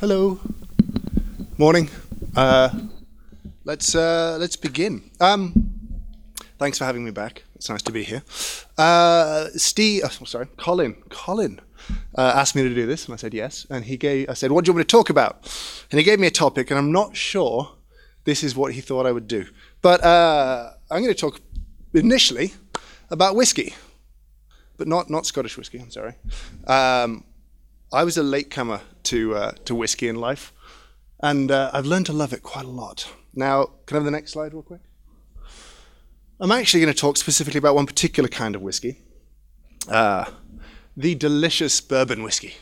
Hello. Morning. Uh, let's uh, let's begin. Um, thanks for having me back. It's nice to be here. Uh, Steve, oh, sorry, Colin. Colin uh, asked me to do this, and I said yes. And he gave. I said, "What do you want me to talk about?" And he gave me a topic, and I'm not sure this is what he thought I would do. But uh, I'm going to talk initially about whiskey, but not not Scottish whiskey. I'm sorry. Um, I was a latecomer to uh, to whiskey in life, and uh, I've learned to love it quite a lot. Now, can I have the next slide real quick? I'm actually going to talk specifically about one particular kind of whiskey, uh, the delicious bourbon whiskey.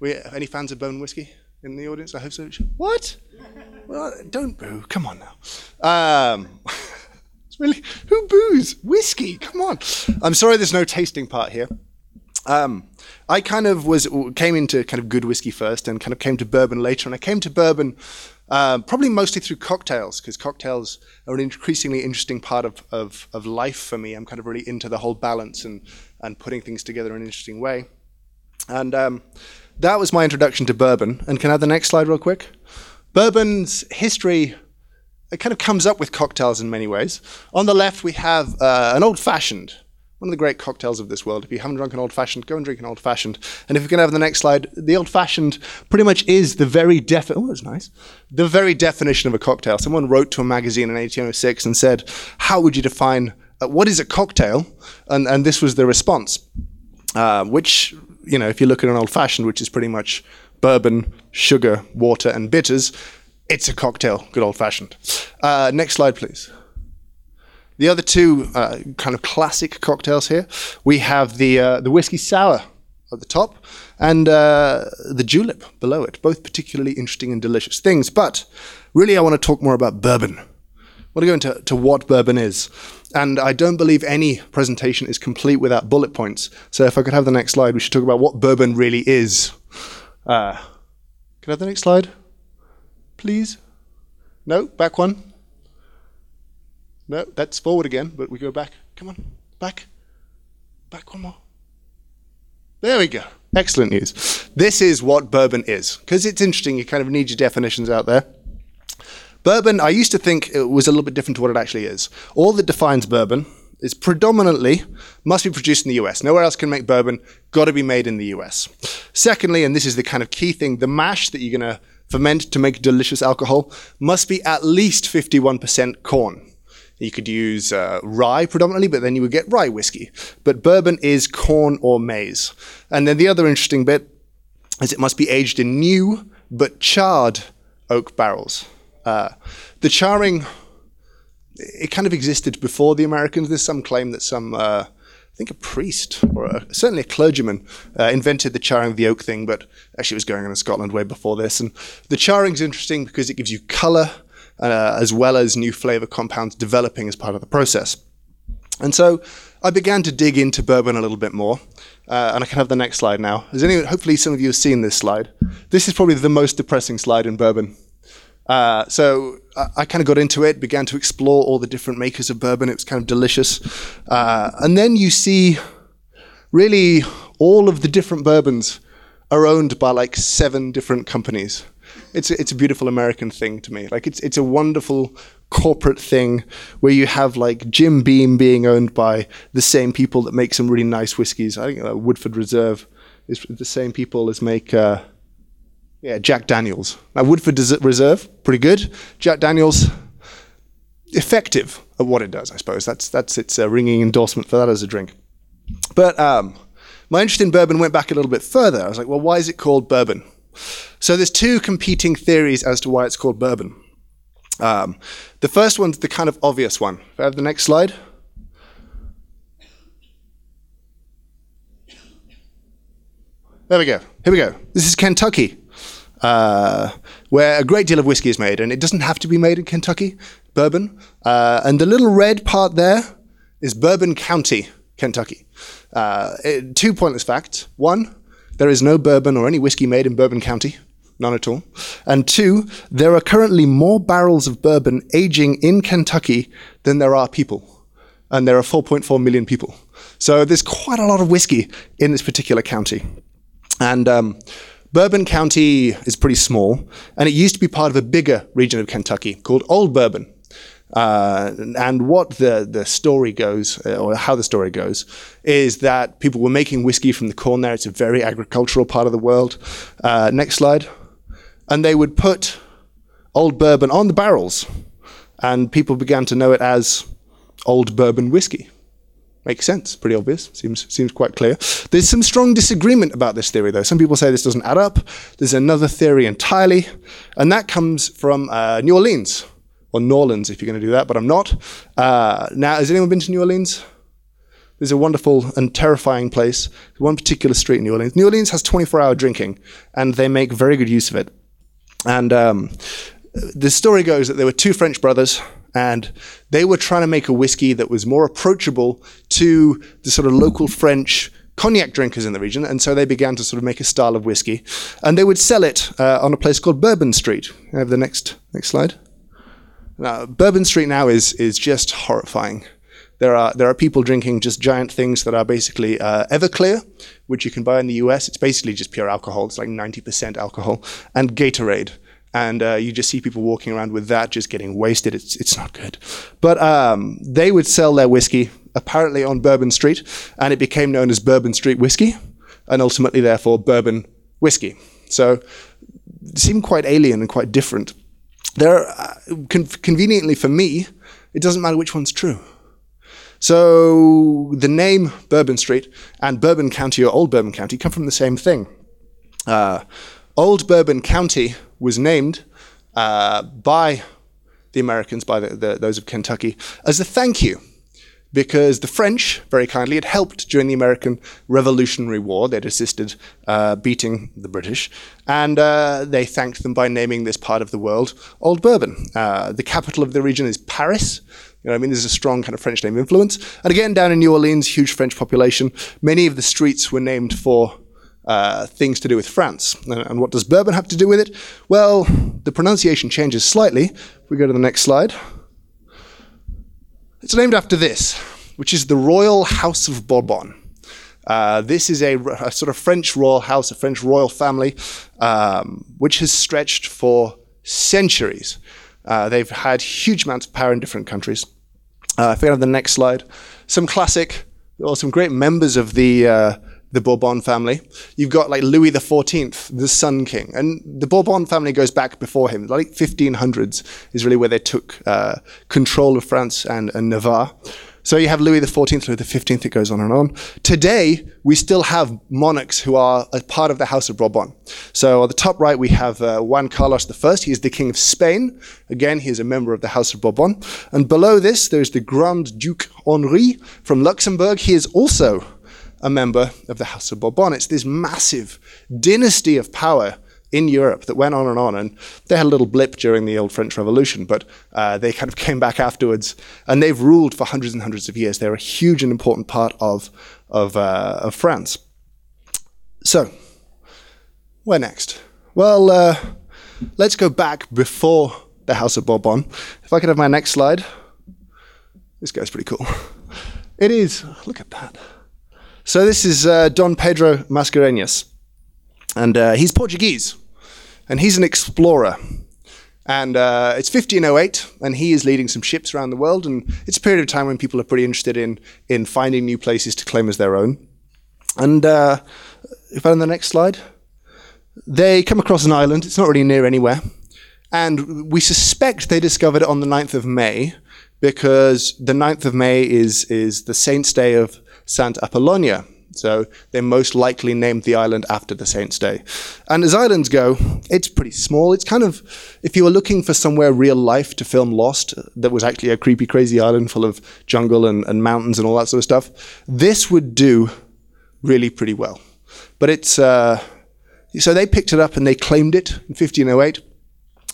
We, any fans of bourbon whiskey in the audience? I hope so. What? Well, don't boo. Come on now. Um, it's really who boos whiskey? Come on. I'm sorry, there's no tasting part here. Um, I kind of was came into kind of good whiskey first, and kind of came to bourbon later. And I came to bourbon uh, probably mostly through cocktails, because cocktails are an increasingly interesting part of, of, of life for me. I'm kind of really into the whole balance and and putting things together in an interesting way. And um, that was my introduction to bourbon. And can I have the next slide real quick? Bourbon's history it kind of comes up with cocktails in many ways. On the left, we have uh, an old fashioned, one of the great cocktails of this world. If you haven't drunk an old fashioned, go and drink an old fashioned. And if you can have the next slide, the old fashioned pretty much is the very defi- oh, that's nice. The very definition of a cocktail. Someone wrote to a magazine in 1806 and said, "How would you define uh, what is a cocktail?" And and this was the response, uh, which you know, if you look at an old fashioned, which is pretty much bourbon, sugar, water, and bitters, it's a cocktail, good old fashioned. Uh, next slide, please. The other two uh, kind of classic cocktails here, we have the uh, the whiskey sour at the top and uh, the julep below it. Both particularly interesting and delicious things. But really, I want to talk more about bourbon. I want to go into to what bourbon is. And I don't believe any presentation is complete without bullet points. So if I could have the next slide, we should talk about what bourbon really is. Uh, can I have the next slide? Please? No? Back one? No, that's forward again, but we go back. Come on, back. Back one more. There we go. Excellent news. This is what bourbon is. Because it's interesting, you kind of need your definitions out there. Bourbon, I used to think it was a little bit different to what it actually is. All that defines bourbon is predominantly must be produced in the US. Nowhere else can make bourbon, got to be made in the US. Secondly, and this is the kind of key thing, the mash that you're going to ferment to make delicious alcohol must be at least 51% corn. You could use uh, rye predominantly, but then you would get rye whiskey. But bourbon is corn or maize. And then the other interesting bit is it must be aged in new but charred oak barrels. Uh, the charring, it kind of existed before the Americans. There's some claim that some, uh, I think a priest or a, certainly a clergyman uh, invented the charring of the oak thing, but actually it was going on in Scotland way before this. And the charring is interesting because it gives you color uh, as well as new flavor compounds developing as part of the process. And so I began to dig into bourbon a little bit more. Uh, and I can have the next slide now. Has anyone, hopefully, some of you have seen this slide. This is probably the most depressing slide in bourbon. Uh, so I, I kind of got into it, began to explore all the different makers of bourbon. It was kind of delicious. Uh, and then you see really all of the different bourbons are owned by like seven different companies it's a, it's a beautiful American thing to me. Like it's it's a wonderful corporate thing where you have like Jim Beam being owned by the same people that make some really nice whiskies. I think uh, Woodford Reserve is the same people as make. Uh, yeah, Jack Daniels. Now, Woodford Reserve, pretty good. Jack Daniels, effective at what it does, I suppose. That's that's its uh, ringing endorsement for that as a drink. But um, my interest in bourbon went back a little bit further. I was like, well, why is it called bourbon? So there's two competing theories as to why it's called bourbon. Um, the first one's the kind of obvious one. If I have the next slide. There we go. Here we go. This is Kentucky, uh, where a great deal of whiskey is made, and it doesn't have to be made in Kentucky, bourbon. Uh, and the little red part there is Bourbon County, Kentucky. Uh, it, two pointless facts. One, there is no bourbon or any whiskey made in Bourbon County. None at all. And two, there are currently more barrels of bourbon aging in Kentucky than there are people. And there are 4.4 million people. So there's quite a lot of whiskey in this particular county. And um, Bourbon County is pretty small, and it used to be part of a bigger region of Kentucky called Old Bourbon. Uh, and what the, the story goes, uh, or how the story goes, is that people were making whiskey from the corn there. It's a very agricultural part of the world. Uh, next slide. And they would put old bourbon on the barrels, and people began to know it as old bourbon whiskey. Makes sense, pretty obvious, seems, seems quite clear. There's some strong disagreement about this theory, though. Some people say this doesn't add up. There's another theory entirely, and that comes from uh, New Orleans or New Orleans if you're going to do that, but I'm not. Uh, now, has anyone been to New Orleans? There's a wonderful and terrifying place. One particular street in New Orleans. New Orleans has 24-hour drinking, and they make very good use of it. And um, the story goes that there were two French brothers, and they were trying to make a whiskey that was more approachable to the sort of local French cognac drinkers in the region, and so they began to sort of make a style of whiskey, and they would sell it uh, on a place called Bourbon Street. I have the next next slide. Now, Bourbon Street now is is just horrifying. There are there are people drinking just giant things that are basically uh, Everclear, which you can buy in the US. It's basically just pure alcohol. It's like 90% alcohol, and Gatorade. And uh, you just see people walking around with that, just getting wasted. It's it's not good. But um, they would sell their whiskey apparently on Bourbon Street, and it became known as Bourbon Street whiskey, and ultimately, therefore, bourbon whiskey. So it seemed quite alien and quite different. There, uh, con- conveniently for me, it doesn't matter which one's true. So the name Bourbon Street and Bourbon County or Old Bourbon County come from the same thing. Uh, Old Bourbon County was named uh, by the Americans, by the, the, those of Kentucky, as a thank you because the French, very kindly, had helped during the American Revolutionary War. They'd assisted uh, beating the British, and uh, they thanked them by naming this part of the world Old Bourbon. Uh, the capital of the region is Paris. You know, I mean, there's a strong kind of French name influence. And again, down in New Orleans, huge French population. Many of the streets were named for uh, things to do with France. And what does bourbon have to do with it? Well, the pronunciation changes slightly. If we go to the next slide. It's named after this, which is the Royal House of Bourbon. Uh, this is a, a, sort of French royal house, a French royal family, um, which has stretched for centuries. Uh, they've had huge amounts of power in different countries. Uh, if we have the next slide, some classic, or some great members of the uh, the Bourbon family. You've got like Louis XIV, the Sun King, and the Bourbon family goes back before him. Like 1500s is really where they took uh, control of France and, and Navarre. So you have Louis XIV, Louis the Fifteenth. it goes on and on. Today, we still have monarchs who are a part of the House of Bourbon. So on the top right, we have uh, Juan Carlos I. He is the King of Spain. Again, he is a member of the House of Bourbon. And below this, there's the Grand Duke Henri from Luxembourg. He is also a member of the House of Bourbon. It's this massive dynasty of power in Europe that went on and on. And they had a little blip during the old French Revolution, but uh, they kind of came back afterwards. And they've ruled for hundreds and hundreds of years. They're a huge and important part of, of, uh, of France. So, where next? Well, uh, let's go back before the House of Bourbon. If I could have my next slide. This guy's pretty cool. It is, look at that. So this is uh, Don Pedro Mascarenhas, and uh, he's Portuguese, and he's an explorer. And uh, it's 1508, and he is leading some ships around the world, and it's a period of time when people are pretty interested in in finding new places to claim as their own. And uh, if on the next slide, they come across an island. It's not really near anywhere, and we suspect they discovered it on the 9th of May because the 9th of May is is the saint's day of Saint Apollonia. So they most likely named the island after the saint's day. And as islands go, it's pretty small. It's kind of, if you were looking for somewhere real life to film Lost, that was actually a creepy, crazy island full of jungle and, and mountains and all that sort of stuff, this would do really pretty well. But it's, uh, so they picked it up and they claimed it in 1508.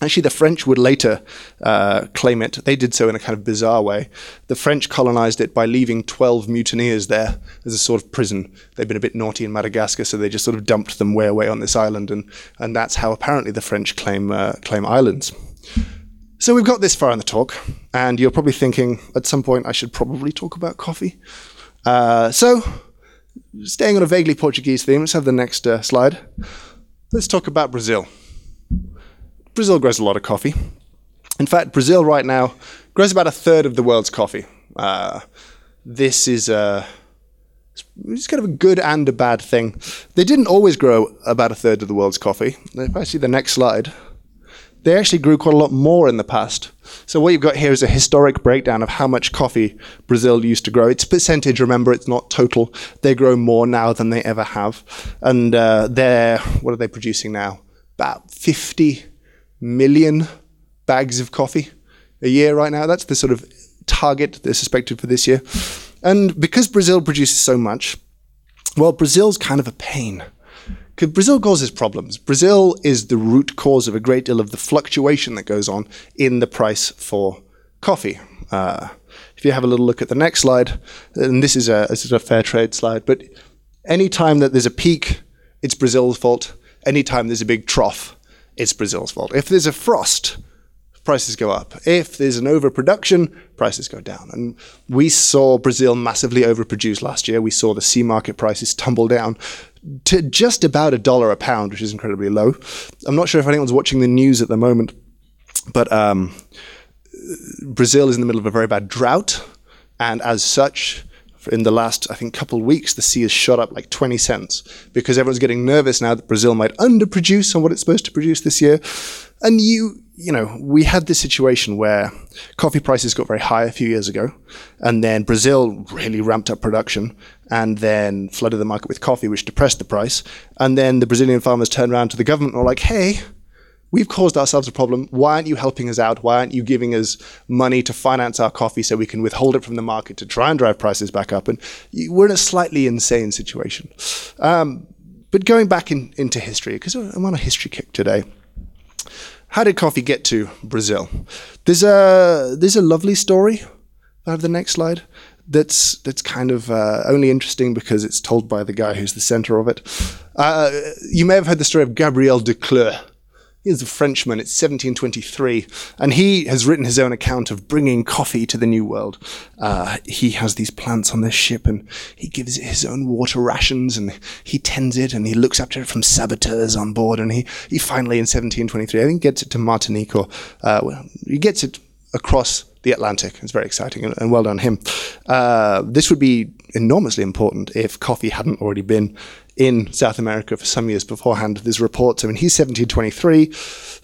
Actually, the French would later uh, claim it. They did so in a kind of bizarre way. The French colonized it by leaving 12 mutineers there as a sort of prison. They'd been a bit naughty in Madagascar, so they just sort of dumped them way away on this island, and, and that's how apparently the French claim, uh, claim islands. So we've got this far in the talk, and you're probably thinking at some point I should probably talk about coffee. Uh, so, staying on a vaguely Portuguese theme, let's have the next uh, slide. let's talk about Brazil. Brazil grows a lot of coffee. In fact, Brazil right now grows about a third of the world's coffee. Uh, this is a it's kind of a good and a bad thing. They didn't always grow about a third of the world's coffee. If I see the next slide, they actually grew quite a lot more in the past. So what you've got here is a historic breakdown of how much coffee Brazil used to grow. It's percentage, remember, it's not total. They grow more now than they ever have. And uh, they're, what are they producing now? About 50 million bags of coffee a year right now. That's the sort of target they're suspected for this year. And because Brazil produces so much, well, Brazil's kind of a pain. Because Brazil causes problems. Brazil is the root cause of a great deal of the fluctuation that goes on in the price for coffee. Uh, if you have a little look at the next slide, and this is a, this is a fair trade slide, but anytime that there's a peak, it's Brazil's fault. Anytime there's a big trough, it's Brazil's fault. If there's a frost, prices go up. If there's an overproduction, prices go down. And we saw Brazil massively overproduce last year. We saw the C market prices tumble down to just about a dollar a pound, which is incredibly low. I'm not sure if anyone's watching the news at the moment, but um, Brazil is in the middle of a very bad drought. And as such, in the last, I think, couple weeks, the C has shot up like 20 cents because everyone's getting nervous now that Brazil might underproduce on what it's supposed to produce this year. And you, you know, we had this situation where coffee prices got very high a few years ago, and then Brazil really ramped up production and then flooded the market with coffee, which depressed the price. And then the Brazilian farmers turned around to the government and were like, hey, we've caused ourselves a problem. Why aren't you helping us out? Why aren't you giving us money to finance our coffee so we can withhold it from the market to try and drive prices back up? And we're in a slightly insane situation. Um, but going back in, into history, because I'm on a history kick today. How did coffee get to Brazil? There's a there's a lovely story. I have the next slide. That's that's kind of uh, only interesting because it's told by the guy who's the center of it. Uh, you may have heard the story of Gabriel de He's a Frenchman. It's 1723, and he has written his own account of bringing coffee to the New World. Uh, he has these plants on this ship, and he gives it his own water rations, and he tends it, and he looks after it from saboteurs on board, and he, he finally, in 1723, I think, gets it to Martinique, or uh, well, he gets it across the Atlantic. It's very exciting, and, and well done him. Uh, this would be enormously important if coffee hadn't already been in South America for some years beforehand. There's reports, I mean, he's 1723.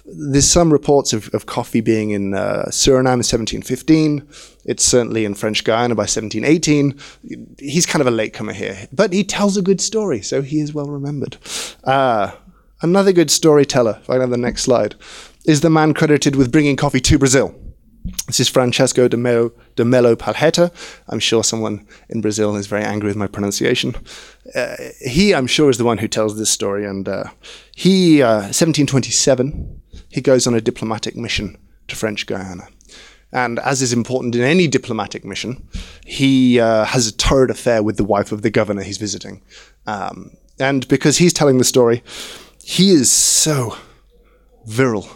There's some reports of, of coffee being in uh, Suriname in 1715. It's certainly in French Guiana by 1718. He's kind of a latecomer here, but he tells a good story, so he is well remembered. Uh, another good storyteller, if I have the next slide, is the man credited with bringing coffee to Brazil. This is Francisco de Melo, de Palheta. I'm sure someone in Brazil is very angry with my pronunciation. Uh, he, I'm sure, is the one who tells this story. And uh, he, uh, 1727, he goes on a diplomatic mission to French Guiana. And as is important in any diplomatic mission, he uh, has a torrid affair with the wife of the governor he's visiting. Um, and because he's telling the story, he is so virile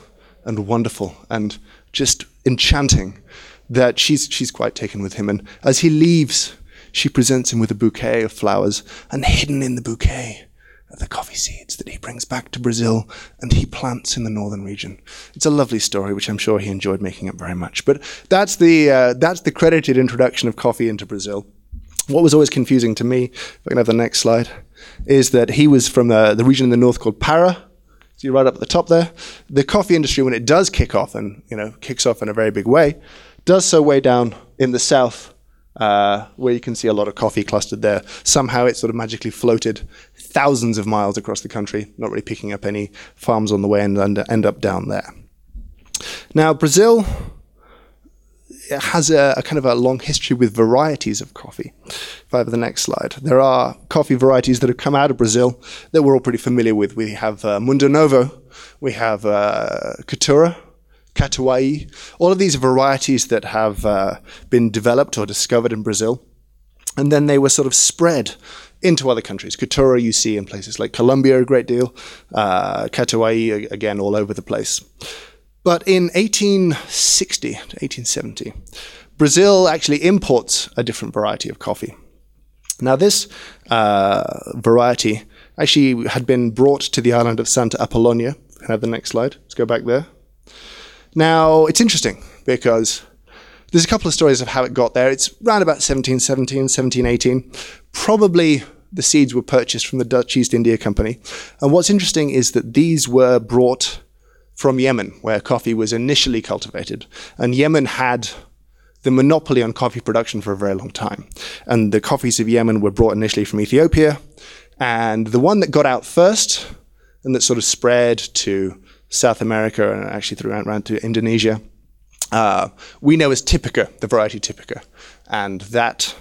and wonderful and just enchanting that she's she's quite taken with him. And as he leaves, she presents him with a bouquet of flowers, and hidden in the bouquet are the coffee seeds that he brings back to Brazil and he plants in the northern region. It's a lovely story, which I'm sure he enjoyed making up very much. But that's the uh, that's the credited introduction of coffee into Brazil. What was always confusing to me, if I can have the next slide, is that he was from the, the region in the north called Para, See right up at the top there. The coffee industry, when it does kick off, and you know kicks off in a very big way, does so way down in the south, uh, where you can see a lot of coffee clustered there. Somehow it sort of magically floated thousands of miles across the country, not really picking up any farms on the way, and end up down there. Now Brazil has a, a, kind of a long history with varieties of coffee. If I have the next slide, there are coffee varieties that have come out of Brazil that we're all pretty familiar with. We have uh, Mundo Novo, we have uh, Caturra, Catuai. All of these varieties that have uh, been developed or discovered in Brazil, and then they were sort of spread into other countries. Caturra you see in places like Colombia a great deal, uh, Catuai again all over the place. But in 1860 to 1870, Brazil actually imports a different variety of coffee. Now, this uh, variety actually had been brought to the island of Santa Apollonia. Can I have the next slide? Let's go back there. Now, it's interesting because there's a couple of stories of how it got there. It's around about 1717, 1718. Probably the seeds were purchased from the Dutch East India Company. And what's interesting is that these were brought from Yemen, where coffee was initially cultivated. And Yemen had the monopoly on coffee production for a very long time. And the coffees of Yemen were brought initially from Ethiopia. And the one that got out first and that sort of spread to South America and actually through around to Indonesia, uh, we know as Typica, the variety Typica. And that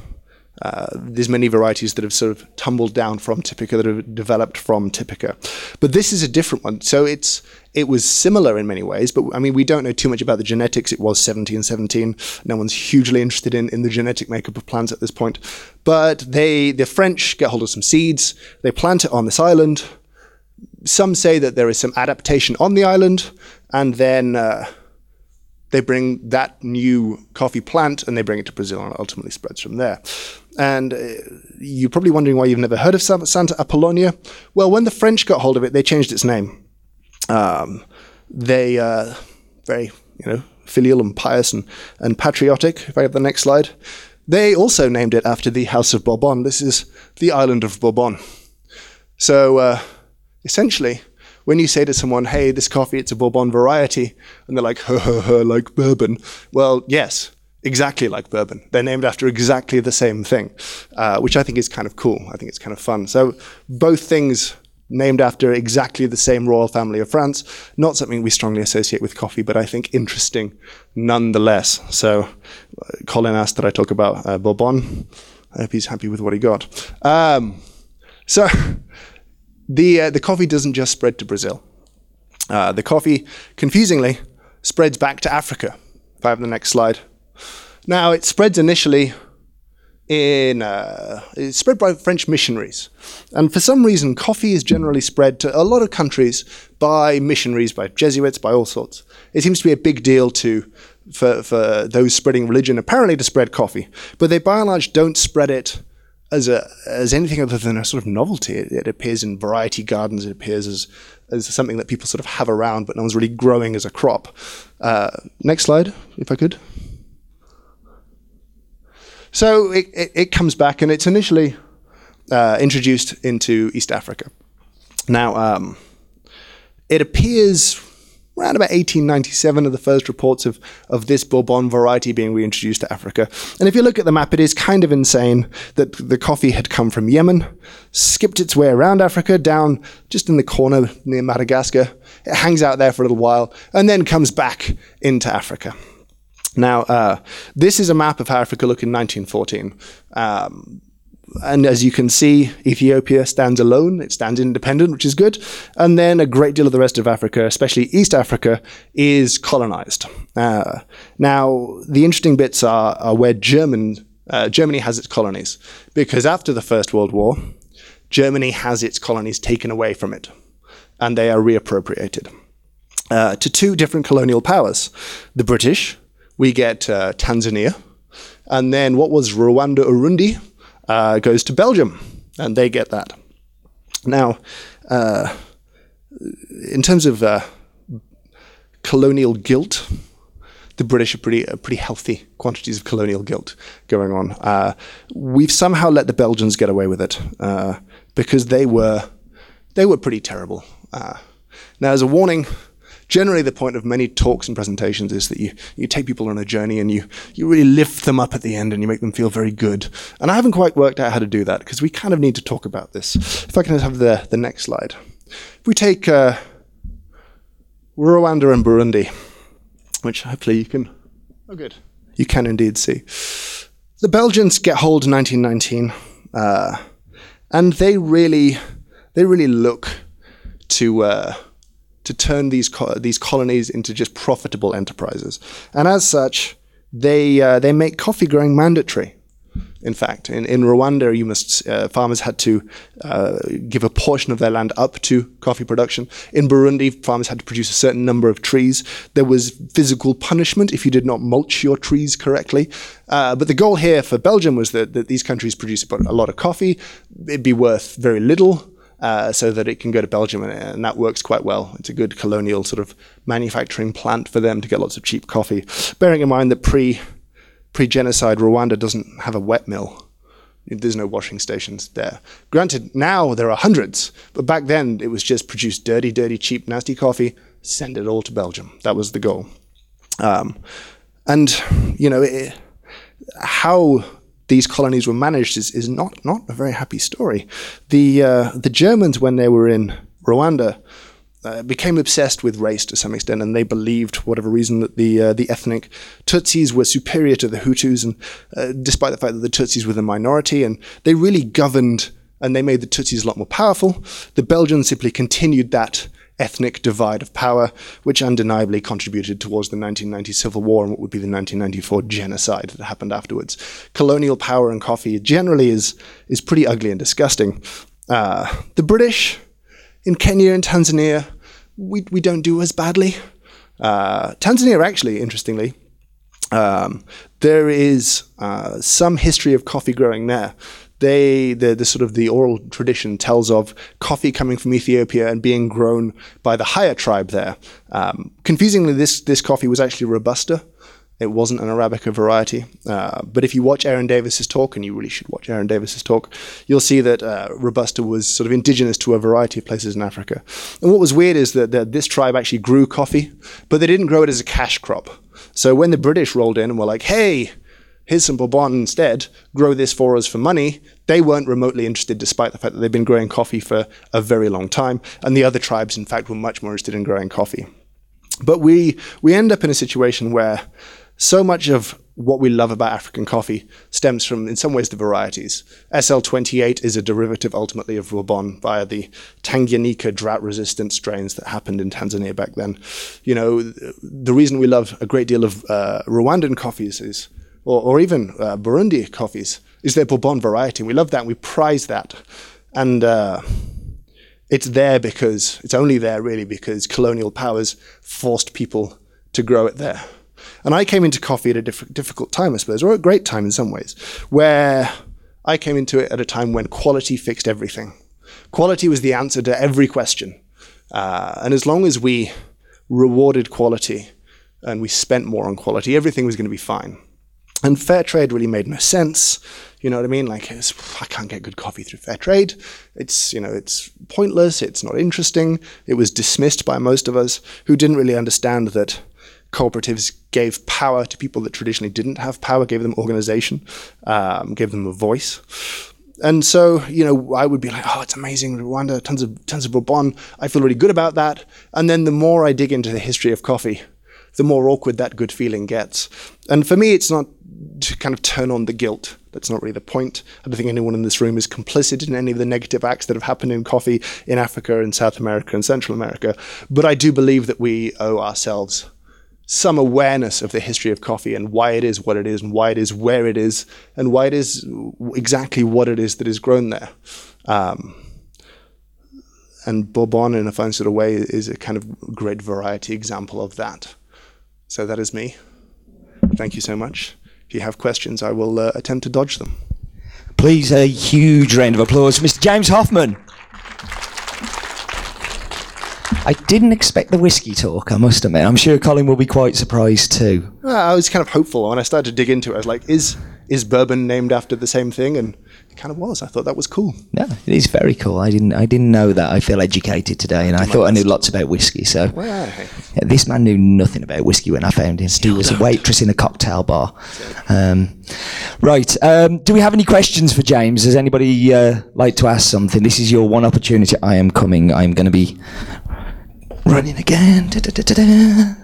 uh, there's many varieties that have sort of tumbled down from Typica that have developed from Typica, but this is a different one. So it's it was similar in many ways, but I mean we don't know too much about the genetics. It was 1717. No one's hugely interested in in the genetic makeup of plants at this point, but they the French get hold of some seeds. They plant it on this island. Some say that there is some adaptation on the island, and then. Uh, they bring that new coffee plant and they bring it to Brazil and it ultimately spreads from there. And uh, you're probably wondering why you've never heard of Santa Apollonia. Well, when the French got hold of it, they changed its name. Um, they, uh, very, you know, filial and pious and, and patriotic. If I have the next slide. They also named it after the House of Bourbon. This is the island of Bourbon. So uh, essentially, when you say to someone, hey, this coffee, it's a Bourbon variety, and they're like, ha ha ha, like bourbon. Well, yes, exactly like bourbon. They're named after exactly the same thing, uh, which I think is kind of cool. I think it's kind of fun. So both things named after exactly the same royal family of France. Not something we strongly associate with coffee, but I think interesting nonetheless. So uh, Colin asked that I talk about uh, Bourbon. I hope he's happy with what he got. Um, so the uh, the coffee doesn't just spread to Brazil. Uh, the coffee, confusingly, spreads back to Africa. If I have the next slide. Now it spreads initially in uh, it's spread by French missionaries, and for some reason, coffee is generally spread to a lot of countries by missionaries, by Jesuits, by all sorts. It seems to be a big deal to for for those spreading religion, apparently to spread coffee, but they by and large don't spread it as a as anything other than a sort of novelty. It, it, appears in variety gardens. It appears as as something that people sort of have around, but no one's really growing as a crop. Uh, next slide, if I could. So it, it, it comes back, and it's initially uh, introduced into East Africa. Now, um, it appears around about 1897 are the first reports of, of this Bourbon variety being reintroduced to Africa. And if you look at the map, it is kind of insane that the coffee had come from Yemen, skipped its way around Africa, down just in the corner near Madagascar. It hangs out there for a little while, and then comes back into Africa. Now, uh, this is a map of how Africa looked in 1914. Um, and as you can see, Ethiopia stands alone. It stands independent, which is good. And then a great deal of the rest of Africa, especially East Africa, is colonized. Uh, now, the interesting bits are, are where German, uh, Germany has its colonies. Because after the First World War, Germany has its colonies taken away from it. And they are reappropriated uh, to two different colonial powers. The British, we get uh, Tanzania. And then what was Ruanda-Urundi? Uh, goes to Belgium, and they get that. Now, uh, in terms of uh, colonial guilt, the British are pretty, uh, pretty healthy quantities of colonial guilt going on. Uh, we've somehow let the Belgians get away with it uh, because they were they were pretty terrible. now, as a warning, generally the point of many talks and presentations is that you, you take people on a journey and you, you really lift them up at the end and you make them feel very good. And I haven't quite worked out how to do that because we kind of need to talk about this. If I can have the, the next slide. If we take uh, Rwanda and Burundi, which hopefully you can, oh good, you can indeed see. The Belgians get hold in 1919, uh, and they really, they really look to uh, to turn these co- these colonies into just profitable enterprises. And as such, they uh, they make coffee growing mandatory. In fact, in, in Rwanda, you must uh, farmers had to uh, give a portion of their land up to coffee production. In Burundi, farmers had to produce a certain number of trees. There was physical punishment if you did not mulch your trees correctly. Uh, but the goal here for Belgium was that, that these countries produce a lot of coffee. It'd be worth very little uh, so that it can go to Belgium, and, and that works quite well. It's a good colonial sort of manufacturing plant for them to get lots of cheap coffee. Bearing in mind that pre pre genocide Rwanda doesn't have a wet mill. There's no washing stations there. Granted, now there are hundreds, but back then it was just produce dirty, dirty, cheap, nasty coffee, send it all to Belgium. That was the goal. Um, and you know it, how these colonies were managed is, is not not a very happy story. The uh, the Germans, when they were in Rwanda, uh, became obsessed with race to some extent, and they believed, for whatever reason, that the uh, the ethnic Tutsis were superior to the Hutus, and uh, despite the fact that the Tutsis were the minority, and they really governed and they made the Tutsis a lot more powerful. The Belgians simply continued that ethnic divide of power, which undeniably contributed towards the 1990 Civil War and what would be the 1994 genocide that happened afterwards. Colonial power in coffee generally is is pretty ugly and disgusting. Uh, the British in Kenya and Tanzania, we, we don't do as badly. Uh, Tanzania, actually, interestingly, um, there is uh, some history of coffee growing there. They, the, the sort of the oral tradition tells of coffee coming from Ethiopia and being grown by the Haya tribe there. Um, confusingly, this this coffee was actually robusta. It wasn't an Arabica variety. Uh, but if you watch Aaron Davis's talk, and you really should watch Aaron Davis's talk, you'll see that uh, Robusta was sort of indigenous to a variety of places in Africa. And what was weird is that, that this tribe actually grew coffee, but they didn't grow it as a cash crop. So when the British rolled in and were like, hey, here's some Bourbon instead, grow this for us for money, they weren't remotely interested despite the fact that they've been growing coffee for a very long time. And the other tribes, in fact, were much more interested in growing coffee. But we, we end up in a situation where so much of what we love about African coffee stems from, in some ways, the varieties. SL28 is a derivative ultimately of Bourbon via the Tanganyika drought resistant strains that happened in Tanzania back then. You know, the reason we love a great deal of uh, Rwandan coffees is, or, or even uh, Burundi coffees, is their Bourbon variety. We love that and we prize that. And uh, it's there because, it's only there really because colonial powers forced people to grow it there. And I came into coffee at a diff- difficult time, I suppose, or a great time in some ways, where I came into it at a time when quality fixed everything. Quality was the answer to every question. Uh, and as long as we rewarded quality and we spent more on quality, everything was going to be fine. And fair trade really made no sense. You know what I mean? Like, I can't get good coffee through fair trade. It's, you know, it's pointless. It's not interesting. It was dismissed by most of us who didn't really understand that cooperatives gave power to people that traditionally didn't have power, gave them organization, um, gave them a voice. And so, you know, I would be like, oh, it's amazing, Rwanda, tons of tons of Bourbon. I feel really good about that. And then the more I dig into the history of coffee, the more awkward that good feeling gets. And for me, it's not to kind of turn on the guilt. That's not really the point. I don't think anyone in this room is complicit in any of the negative acts that have happened in coffee in Africa and South America and Central America. But I do believe that we owe ourselves some awareness of the history of coffee and why it is what it is and why it is where it is and why it is exactly what it is that is grown there. Um, and Bourbon, in a fun sort of way, is a kind of great variety example of that. So that is me. Thank you so much. If you have questions, I will uh, attempt to dodge them. Please, a huge round of applause for Mr. James Hoffmann. I didn't expect the whiskey talk, I must admit. I'm sure Colin will be quite surprised too. I was kind of hopeful when I started to dig into it. I was like, is is bourbon named after the same thing? And kind of was. I thought that was cool. Yeah, it is very cool. I didn't I didn't know that. I feel educated today, and I thought I knew lots about whiskey. So Well, yeah, this man knew nothing about whiskey when I found him. He was a waitress in a cocktail bar. Um, right. Um, do we have any questions for James? Does anybody uh, like to ask something? This is your one opportunity. I am coming. I am going to be running again. Da-da-da-da-da.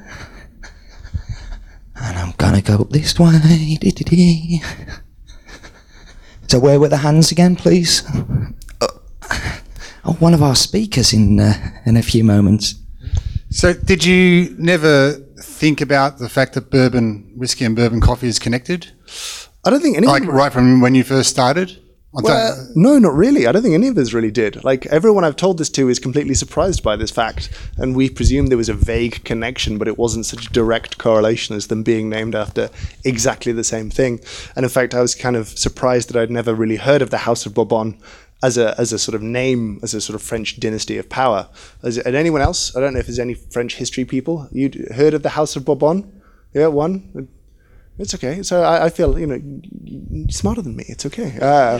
And I'm gonna go up this way. So where were the hands again, please? Oh, one of our speakers in uh, in a few moments. So, did you never think about the fact that bourbon whiskey and bourbon coffee is connected? I don't think any Like right from when you first started? Well, uh, no, not really. I don't think any of us really did. Like everyone I've told this to is completely surprised by this fact, and we presumed there was a vague connection, but it wasn't such a direct correlation as them being named after exactly the same thing. And in fact, I was kind of surprised that I'd never really heard of the House of Bourbon as a as a sort of name, as a sort of French dynasty of power. It, and anyone else? I don't know if there's any French history people. You'd heard of the House of Bourbon? Yeah, one. It's okay. So I, I feel you know you're smarter than me. It's okay. Uh,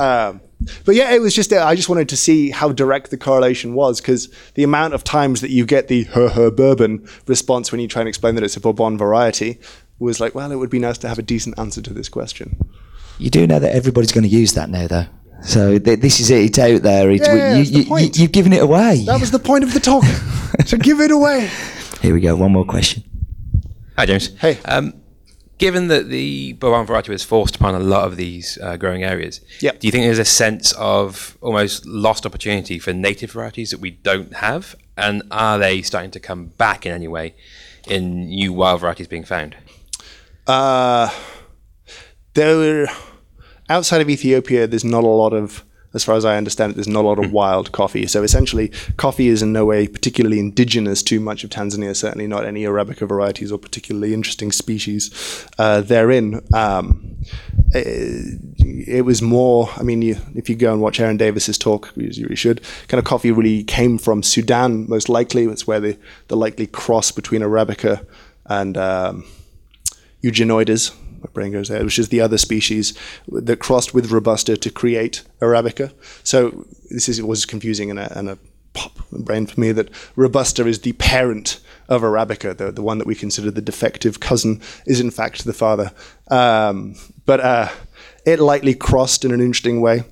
um, but yeah, it was just uh, I just wanted to see how direct the correlation was because the amount of times that you get the her her bourbon response when you try and explain that it's a Bourbon variety was like, well, it would be nice to have a decent answer to this question. You do know that everybody's going to use that now, though. So th- this is it. It's out there. It's, Yeah, yeah, you, that's the you, point. you, have given it away. That was the point of the talk. so give it away. Here we go. One more question. Hi, James. Hey. Um, given that the Bourbon variety was forced upon a lot of these uh, growing areas, Yep. do you think there's a sense of almost lost opportunity for native varieties that we don't have? And are they starting to come back in any way in new wild varieties being found? Uh, there outside of Ethiopia. There's not a lot of, as far as I understand it, there's not a lot of wild coffee. So essentially, coffee is in no way particularly indigenous to much of Tanzania. Certainly not any arabica varieties or particularly interesting species uh, therein. Um, it, it was more. I mean, you, if you go and watch Aaron Davis's talk, as you should, kind of coffee really came from Sudan, most likely. It's where the the likely cross between arabica and um, Eugenioides, my brain goes there, which is the other species that crossed with Robusta to create Arabica. So this is was confusing and a, and a pop brain for me that Robusta is the parent of Arabica, the, the one that we consider the defective cousin is in fact the father. Um, but uh, it likely crossed in an interesting way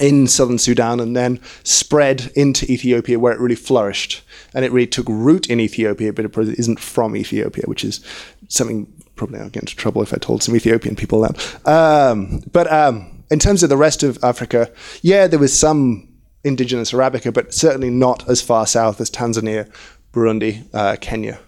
in southern Sudan and then spread into Ethiopia where it really flourished. And it really took root in Ethiopia, but it isn't from Ethiopia, which is something probably I'll get into trouble if I told some Ethiopian people that. Um, but um, in terms of the rest of Africa, yeah, there was some indigenous Arabica, but certainly not as far south as Tanzania, Burundi, uh, Kenya.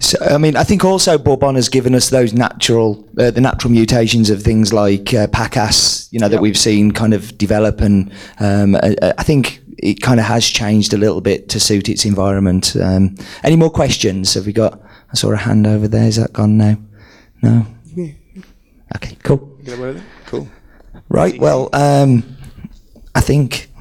So, I mean, I think also Bourbon has given us those natural, uh, the natural mutations of things like uh, Pacas, you know, that we've seen kind of develop, and um, I, I think it kind of has changed a little bit to suit its environment. Um, any more questions? Have we got? I saw a hand over there. Is that gone now? No. Okay, cool. Get away with it? Cool. Right. Well, um, I think first.